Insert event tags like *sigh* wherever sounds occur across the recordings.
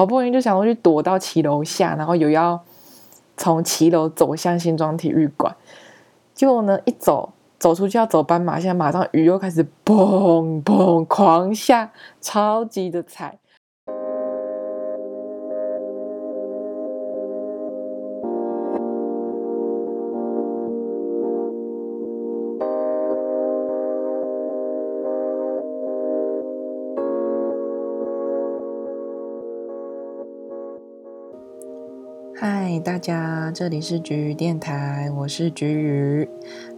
好不容易就想要去躲到骑楼下，然后又要从骑楼走向新庄体育馆，结果呢，一走走出去要走斑马线，马上雨又开始砰砰狂下，超级的惨。家，这里是菊鱼电台，我是菊鱼，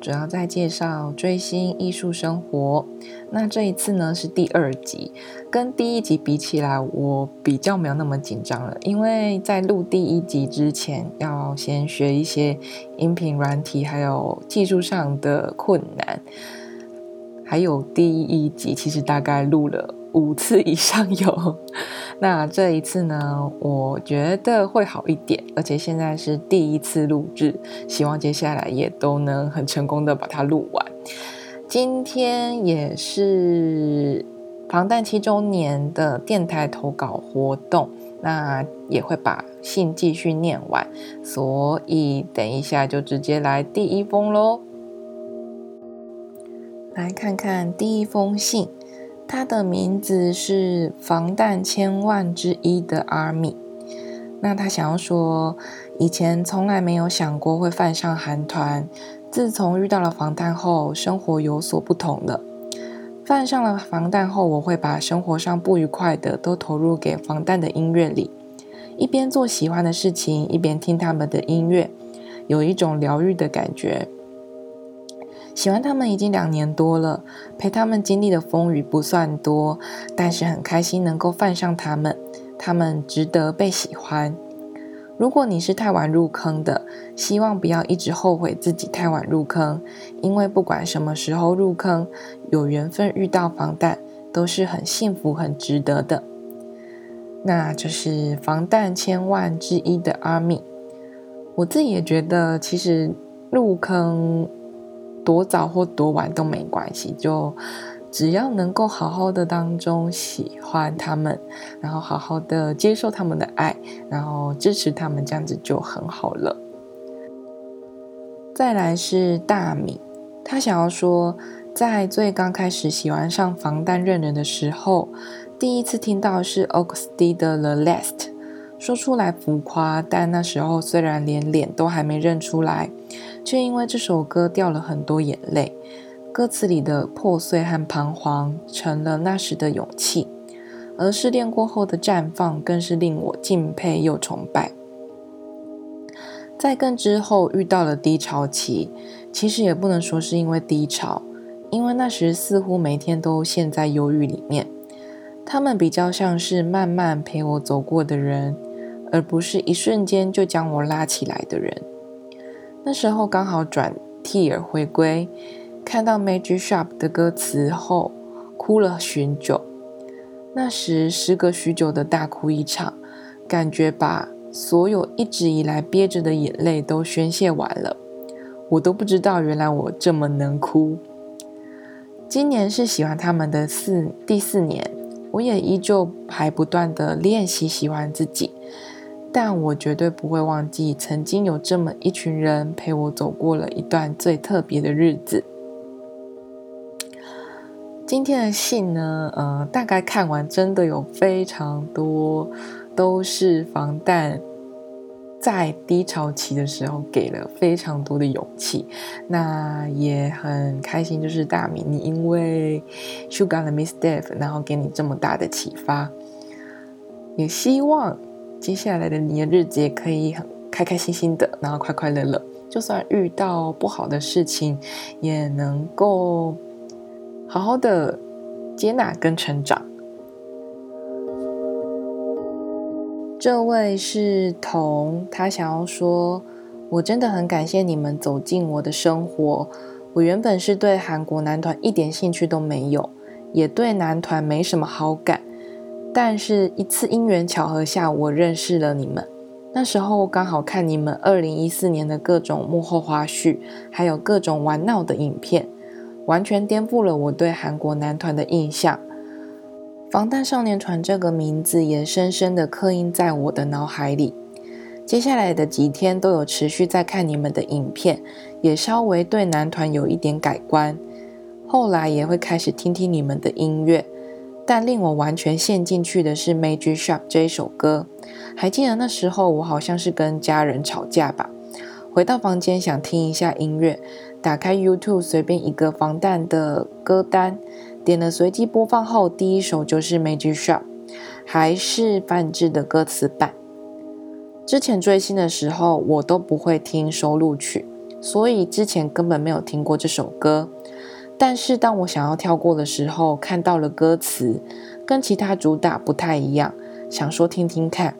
主要在介绍追星、艺术生活。那这一次呢是第二集，跟第一集比起来，我比较没有那么紧张了，因为在录第一集之前，要先学一些音频软体，还有技术上的困难。还有第一集，其实大概录了五次以上有。*laughs* 那这一次呢，我觉得会好一点，而且现在是第一次录制，希望接下来也都能很成功的把它录完。今天也是防弹七周年的电台投稿活动，那也会把信继续念完，所以等一下就直接来第一封喽。来看看第一封信。他的名字是防弹千万之一的 ARMY。那他想要说，以前从来没有想过会犯上韩团，自从遇到了防弹后，生活有所不同了。犯上了防弹后，我会把生活上不愉快的都投入给防弹的音乐里，一边做喜欢的事情，一边听他们的音乐，有一种疗愈的感觉。喜欢他们已经两年多了，陪他们经历的风雨不算多，但是很开心能够犯上他们，他们值得被喜欢。如果你是太晚入坑的，希望不要一直后悔自己太晚入坑，因为不管什么时候入坑，有缘分遇到防弹都是很幸福、很值得的。那就是防弹千万之一的阿米。我自己也觉得，其实入坑。多早或多晚都没关系，就只要能够好好的当中喜欢他们，然后好好的接受他们的爱，然后支持他们，这样子就很好了。再来是大米，他想要说，在最刚开始喜欢上防弹认人的时候，第一次听到是 Agust 的 The Last，说出来浮夸，但那时候虽然连脸都还没认出来。却因为这首歌掉了很多眼泪，歌词里的破碎和彷徨成了那时的勇气，而失恋过后的绽放更是令我敬佩又崇拜。在更之后遇到了低潮期，其实也不能说是因为低潮，因为那时似乎每天都陷在忧郁里面。他们比较像是慢慢陪我走过的人，而不是一瞬间就将我拉起来的人。那时候刚好转 Tear 回归，看到 Magic Shop 的歌词后，哭了许久。那时时隔许久的大哭一场，感觉把所有一直以来憋着的眼泪都宣泄完了。我都不知道原来我这么能哭。今年是喜欢他们的四第四年，我也依旧还不断地练习喜欢自己。但我绝对不会忘记，曾经有这么一群人陪我走过了一段最特别的日子。今天的信呢，呃，大概看完，真的有非常多都是防弹在低潮期的时候给了非常多的勇气。那也很开心，就是大米，你因为 Sugar 的 Miss Dave，然后给你这么大的启发，也希望。接下来的你的日子也可以很开开心心的，然后快快乐乐。就算遇到不好的事情，也能够好好的接纳跟成长。这位是彤，他想要说：“我真的很感谢你们走进我的生活。我原本是对韩国男团一点兴趣都没有，也对男团没什么好感。”但是，一次因缘巧合下，我认识了你们。那时候刚好看你们二零一四年的各种幕后花絮，还有各种玩闹的影片，完全颠覆了我对韩国男团的印象。防弹少年团这个名字也深深的刻印在我的脑海里。接下来的几天都有持续在看你们的影片，也稍微对男团有一点改观。后来也会开始听听你们的音乐，但令我完全陷进去的是《Magic Shop》这一首歌。还记得那时候我好像是跟家人吵架吧，回到房间想听一下音乐，打开 YouTube 随便一个防弹的歌单，点了随机播放后，第一首就是《Magic Shop》，还是范志的歌词版。之前追星的时候，我都不会听收录曲，所以之前根本没有听过这首歌。但是当我想要跳过的时候，看到了歌词，跟其他主打不太一样，想说听听看。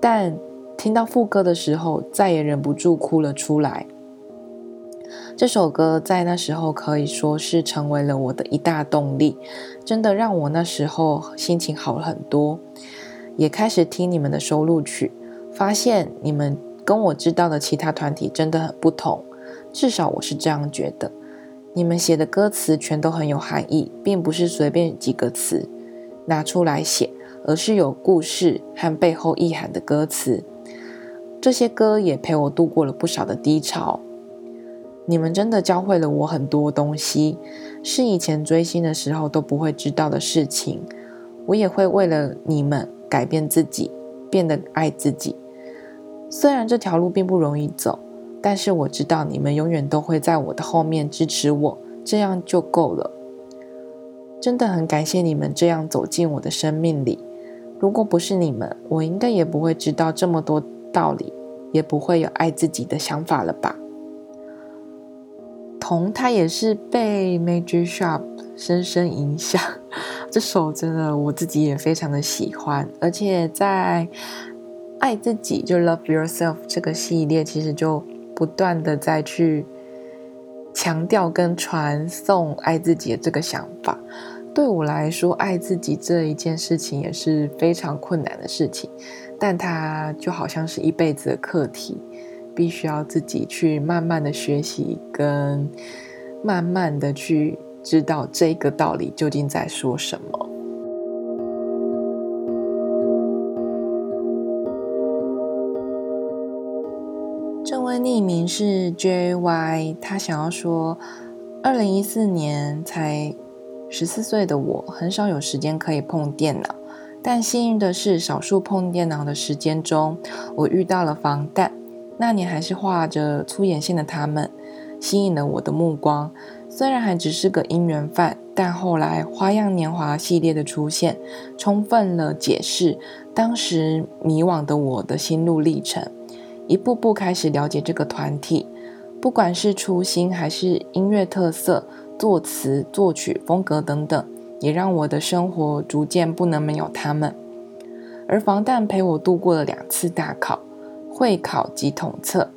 但听到副歌的时候，再也忍不住哭了出来。这首歌在那时候可以说是成为了我的一大动力，真的让我那时候心情好了很多，也开始听你们的收录曲。发现你们跟我知道的其他团体真的很不同，至少我是这样觉得。你们写的歌词全都很有含义，并不是随便几个词拿出来写，而是有故事和背后意涵的歌词。这些歌也陪我度过了不少的低潮。你们真的教会了我很多东西，是以前追星的时候都不会知道的事情。我也会为了你们改变自己，变得爱自己。虽然这条路并不容易走，但是我知道你们永远都会在我的后面支持我，这样就够了。真的很感谢你们这样走进我的生命里。如果不是你们，我应该也不会知道这么多道理，也不会有爱自己的想法了吧。彤他也是被 Magic Shop 深深影响，*laughs* 这首真的我自己也非常的喜欢，而且在。爱自己就 Love Yourself 这个系列，其实就不断的再去强调跟传送爱自己的这个想法。对我来说，爱自己这一件事情也是非常困难的事情，但它就好像是一辈子的课题，必须要自己去慢慢的学习，跟慢慢的去知道这个道理究竟在说什么。匿名是 JY，他想要说，二零一四年才十四岁的我，很少有时间可以碰电脑，但幸运的是，少数碰电脑的时间中，我遇到了防弹。那年还是画着粗眼线的他们，吸引了我的目光。虽然还只是个音缘犯，但后来花样年华系列的出现，充分了解释当时迷惘的我的心路历程。一步步开始了解这个团体，不管是初心还是音乐特色、作词作曲风格等等，也让我的生活逐渐不能没有他们。而防弹陪我度过了两次大考、会考及统测。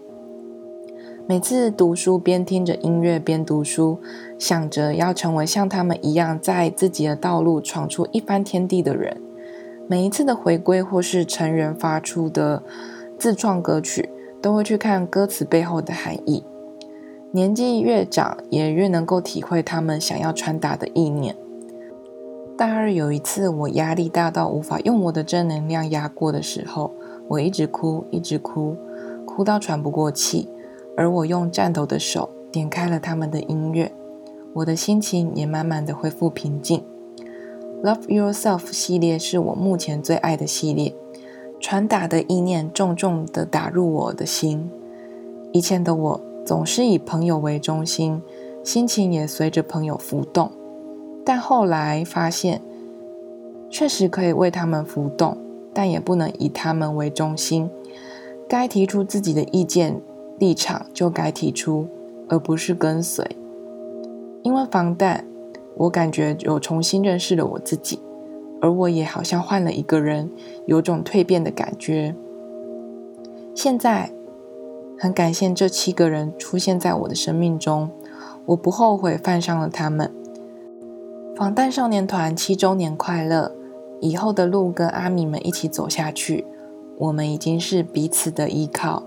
每次读书边听着音乐边读书，想着要成为像他们一样，在自己的道路闯出一番天地的人。每一次的回归或是成员发出的。自创歌曲都会去看歌词背后的含义。年纪越长，也越能够体会他们想要传达的意念。大二有一次，我压力大到无法用我的正能量压过的时候，我一直哭，一直哭，哭到喘不过气。而我用颤抖的手点开了他们的音乐，我的心情也慢慢的恢复平静。Love Yourself 系列是我目前最爱的系列。传达的意念重重的打入我的心。以前的我总是以朋友为中心，心情也随着朋友浮动。但后来发现，确实可以为他们浮动，但也不能以他们为中心。该提出自己的意见立场就该提出，而不是跟随。因为防弹，我感觉有重新认识了我自己。而我也好像换了一个人，有种蜕变的感觉。现在很感谢这七个人出现在我的生命中，我不后悔犯上了他们。防弹少年团七周年快乐！以后的路跟阿米们一起走下去，我们已经是彼此的依靠。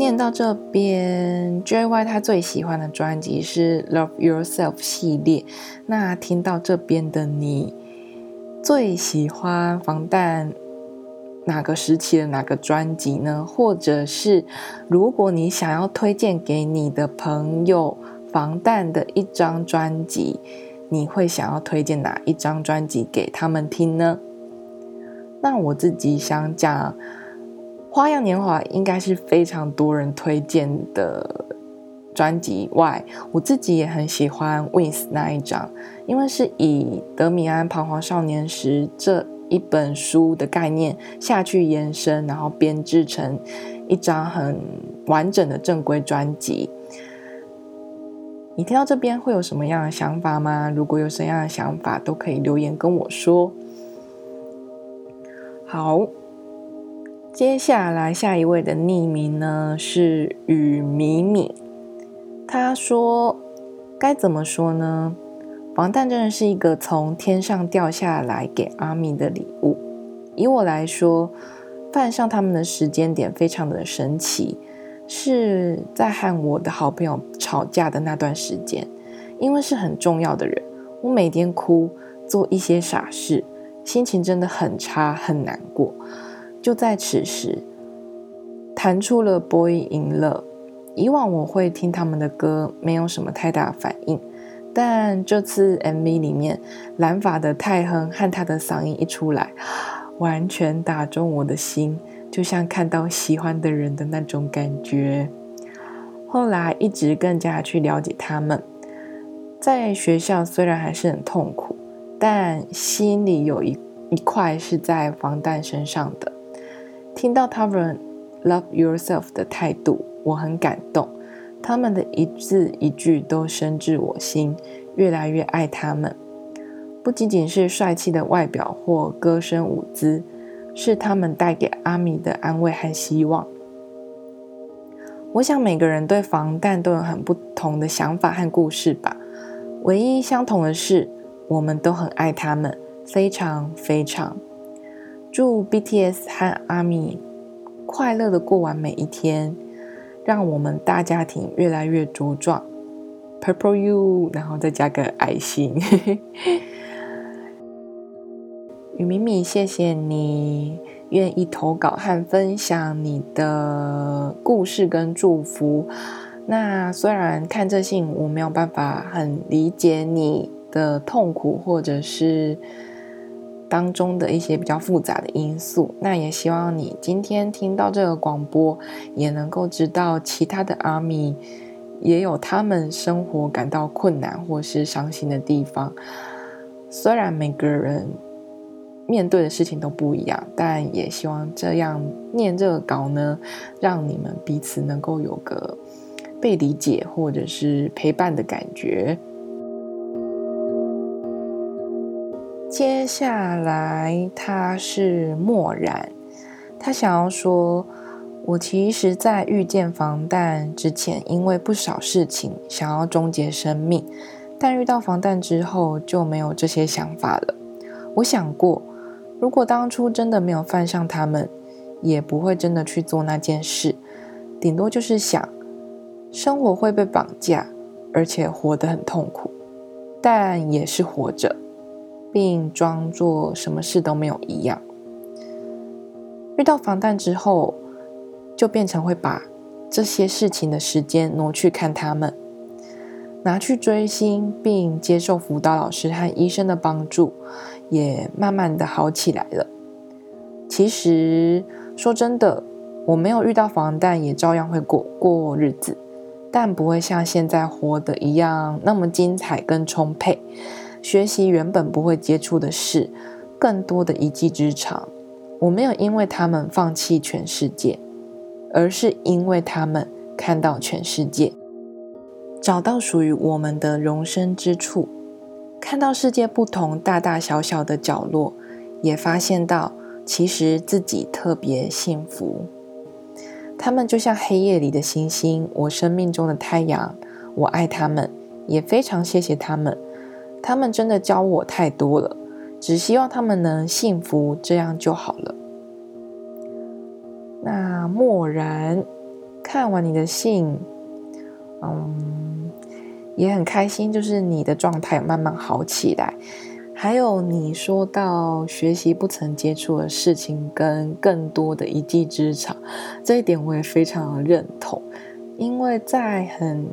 念到这边，JY 他最喜欢的专辑是 Love Yourself 系列。那听到这边的你，最喜欢防弹哪个时期的哪个专辑呢？或者是如果你想要推荐给你的朋友防弹的一张专辑，你会想要推荐哪一张专辑给他们听呢？那我自己想讲。花样年华应该是非常多人推荐的专辑外，我自己也很喜欢 Wings 那一张，因为是以德米安彷徨少年时这一本书的概念下去延伸，然后编制成一张很完整的正规专辑。你听到这边会有什么样的想法吗？如果有什么样的想法，都可以留言跟我说。好。接下来下一位的匿名呢是雨米米，他说：“该怎么说呢？防弹真的是一个从天上掉下来给阿米的礼物。以我来说，犯上他们的时间点非常的神奇，是在和我的好朋友吵架的那段时间，因为是很重要的人，我每天哭，做一些傻事，心情真的很差，很难过。”就在此时，弹出了《Boy in Love》。以往我会听他们的歌，没有什么太大反应，但这次 MV 里面，蓝发的泰亨和他的嗓音一出来，完全打中我的心，就像看到喜欢的人的那种感觉。后来一直更加去了解他们，在学校虽然还是很痛苦，但心里有一一块是在防弹身上的。听到他们 “love yourself” 的态度，我很感动。他们的一字一句都深至我心，越来越爱他们。不仅仅是帅气的外表或歌声舞姿，是他们带给阿米的安慰和希望。我想每个人对防弹都有很不同的想法和故事吧。唯一相同的是，我们都很爱他们，非常非常。祝 BTS 和阿米快乐的过完每一天，让我们大家庭越来越茁壮。Purple You，然后再加个爱心。*laughs* 雨米米，谢谢你愿意投稿和分享你的故事跟祝福。那虽然看这信我没有办法很理解你的痛苦，或者是。当中的一些比较复杂的因素，那也希望你今天听到这个广播，也能够知道其他的阿米也有他们生活感到困难或是伤心的地方。虽然每个人面对的事情都不一样，但也希望这样念这个稿呢，让你们彼此能够有个被理解或者是陪伴的感觉。接下来他是漠然，他想要说：“我其实，在遇见防弹之前，因为不少事情想要终结生命，但遇到防弹之后就没有这些想法了。我想过，如果当初真的没有犯上他们，也不会真的去做那件事，顶多就是想生活会被绑架，而且活得很痛苦，但也是活着。”并装作什么事都没有一样。遇到防弹之后，就变成会把这些事情的时间挪去看他们，拿去追星，并接受辅导老师和医生的帮助，也慢慢的好起来了。其实说真的，我没有遇到防弹，也照样会过过日子，但不会像现在活得一样那么精彩跟充沛。学习原本不会接触的事，更多的一技之长。我没有因为他们放弃全世界，而是因为他们看到全世界，找到属于我们的容身之处，看到世界不同大大小小的角落，也发现到其实自己特别幸福。他们就像黑夜里的星星，我生命中的太阳。我爱他们，也非常谢谢他们。他们真的教我太多了，只希望他们能幸福，这样就好了。那漠然看完你的信，嗯，也很开心，就是你的状态慢慢好起来。还有你说到学习不曾接触的事情，跟更多的一技之长，这一点我也非常认同。因为在很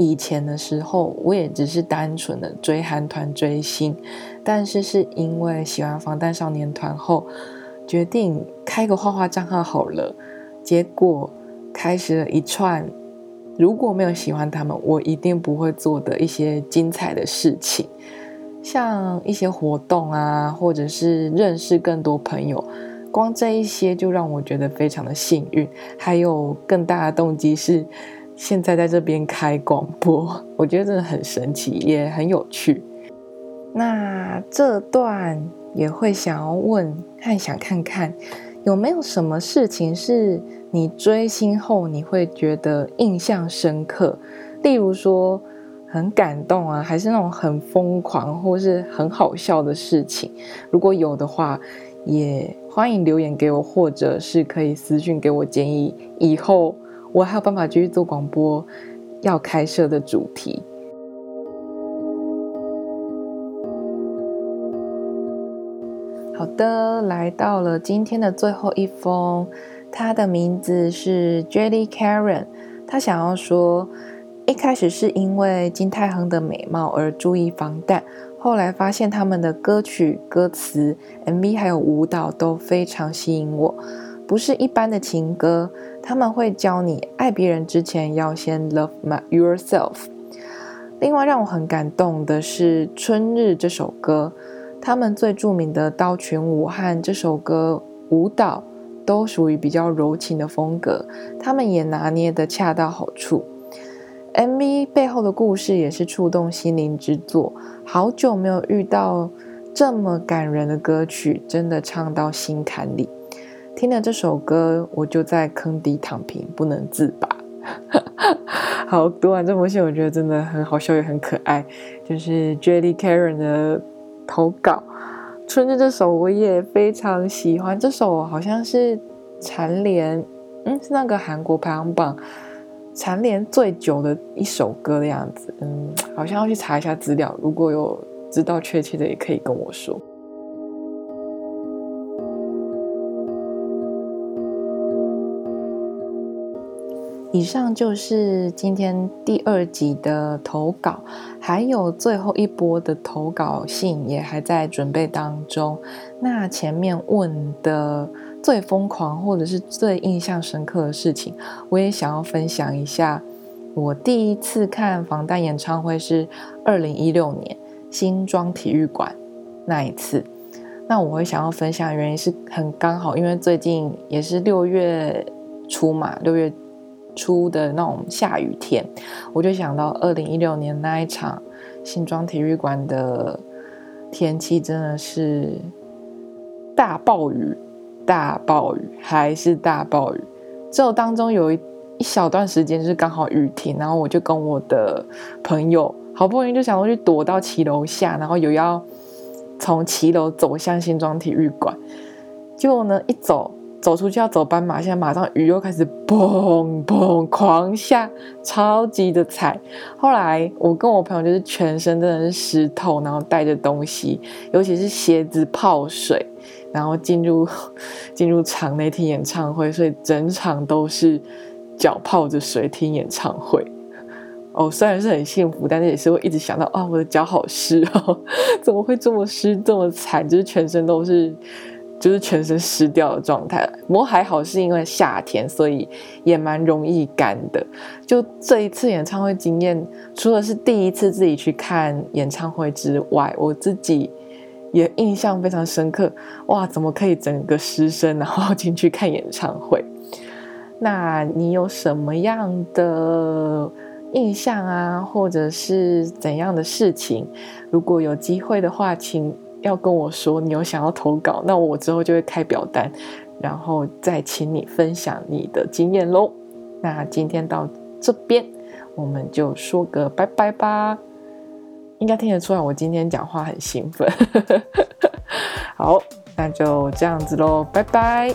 以前的时候，我也只是单纯的追韩团追星，但是是因为喜欢防弹少年团后，决定开个画画账号好了，结果开始了一串如果没有喜欢他们，我一定不会做的一些精彩的事情。像一些活动啊，或者是认识更多朋友，光这一些就让我觉得非常的幸运。还有更大的动机是，现在在这边开广播，我觉得真的很神奇，也很有趣。那这段也会想要问，看想看看有没有什么事情是你追星后你会觉得印象深刻，例如说。很感动啊，还是那种很疯狂或是很好笑的事情，如果有的话，也欢迎留言给我，或者是可以私讯给我建议，以后我还有办法继续做广播要开设的主题。好的，来到了今天的最后一封，他的名字是 Jelly Karen，他想要说。一开始是因为金泰亨的美貌而注意防弹，后来发现他们的歌曲、歌词、MV 还有舞蹈都非常吸引我，不是一般的情歌，他们会教你爱别人之前要先 love yourself。另外让我很感动的是《春日》这首歌，他们最著名的刀群舞和这首歌舞蹈都属于比较柔情的风格，他们也拿捏得恰到好处。MV 背后的故事也是触动心灵之作，好久没有遇到这么感人的歌曲，真的唱到心坎里。听了这首歌，我就在坑底躺平，不能自拔。*laughs* 好，读完这封信，我觉得真的很好笑，也很可爱。就是 Jelly Karen 的投稿，《春日》这首我也非常喜欢。这首好像是蝉联，嗯，是那个韩国排行榜。蝉联最久的一首歌的样子，嗯，好像要去查一下资料。如果有知道确切的，也可以跟我说。以上就是今天第二集的投稿，还有最后一波的投稿信也还在准备当中。那前面问的。最疯狂或者是最印象深刻的事情，我也想要分享一下。我第一次看防弹演唱会是二零一六年新庄体育馆那一次。那我会想要分享的原因是很刚好，因为最近也是六月初嘛，六月初的那种下雨天，我就想到二零一六年那一场新庄体育馆的天气真的是大暴雨。大暴雨还是大暴雨，之后当中有一一小段时间就是刚好雨停，然后我就跟我的朋友好不容易就想要去躲到骑楼下，然后有要从骑楼走向新庄体育馆，结果呢一走走出去要走斑马线，马上雨又开始砰砰狂下，超级的惨。后来我跟我朋友就是全身真的是湿透，然后带着东西，尤其是鞋子泡水。然后进入 *laughs* 进入场内听演唱会，所以整场都是脚泡着水听演唱会。哦，虽然是很幸福，但是也是会一直想到啊、我的脚好湿哦，*laughs* 怎么会这么湿这么惨？就是全身都是，就是全身湿掉的状态。不过还好是因为夏天，所以也蛮容易干的。就这一次演唱会经验，除了是第一次自己去看演唱会之外，我自己。也印象非常深刻，哇！怎么可以整个湿身，然后进去看演唱会？*laughs* 那你有什么样的印象啊，或者是怎样的事情？如果有机会的话，请要跟我说。你有想要投稿，那我之后就会开表单，然后再请你分享你的经验喽。那今天到这边，我们就说个拜拜吧。应该听得出来，我今天讲话很兴奋。*laughs* 好，那就这样子喽，拜拜。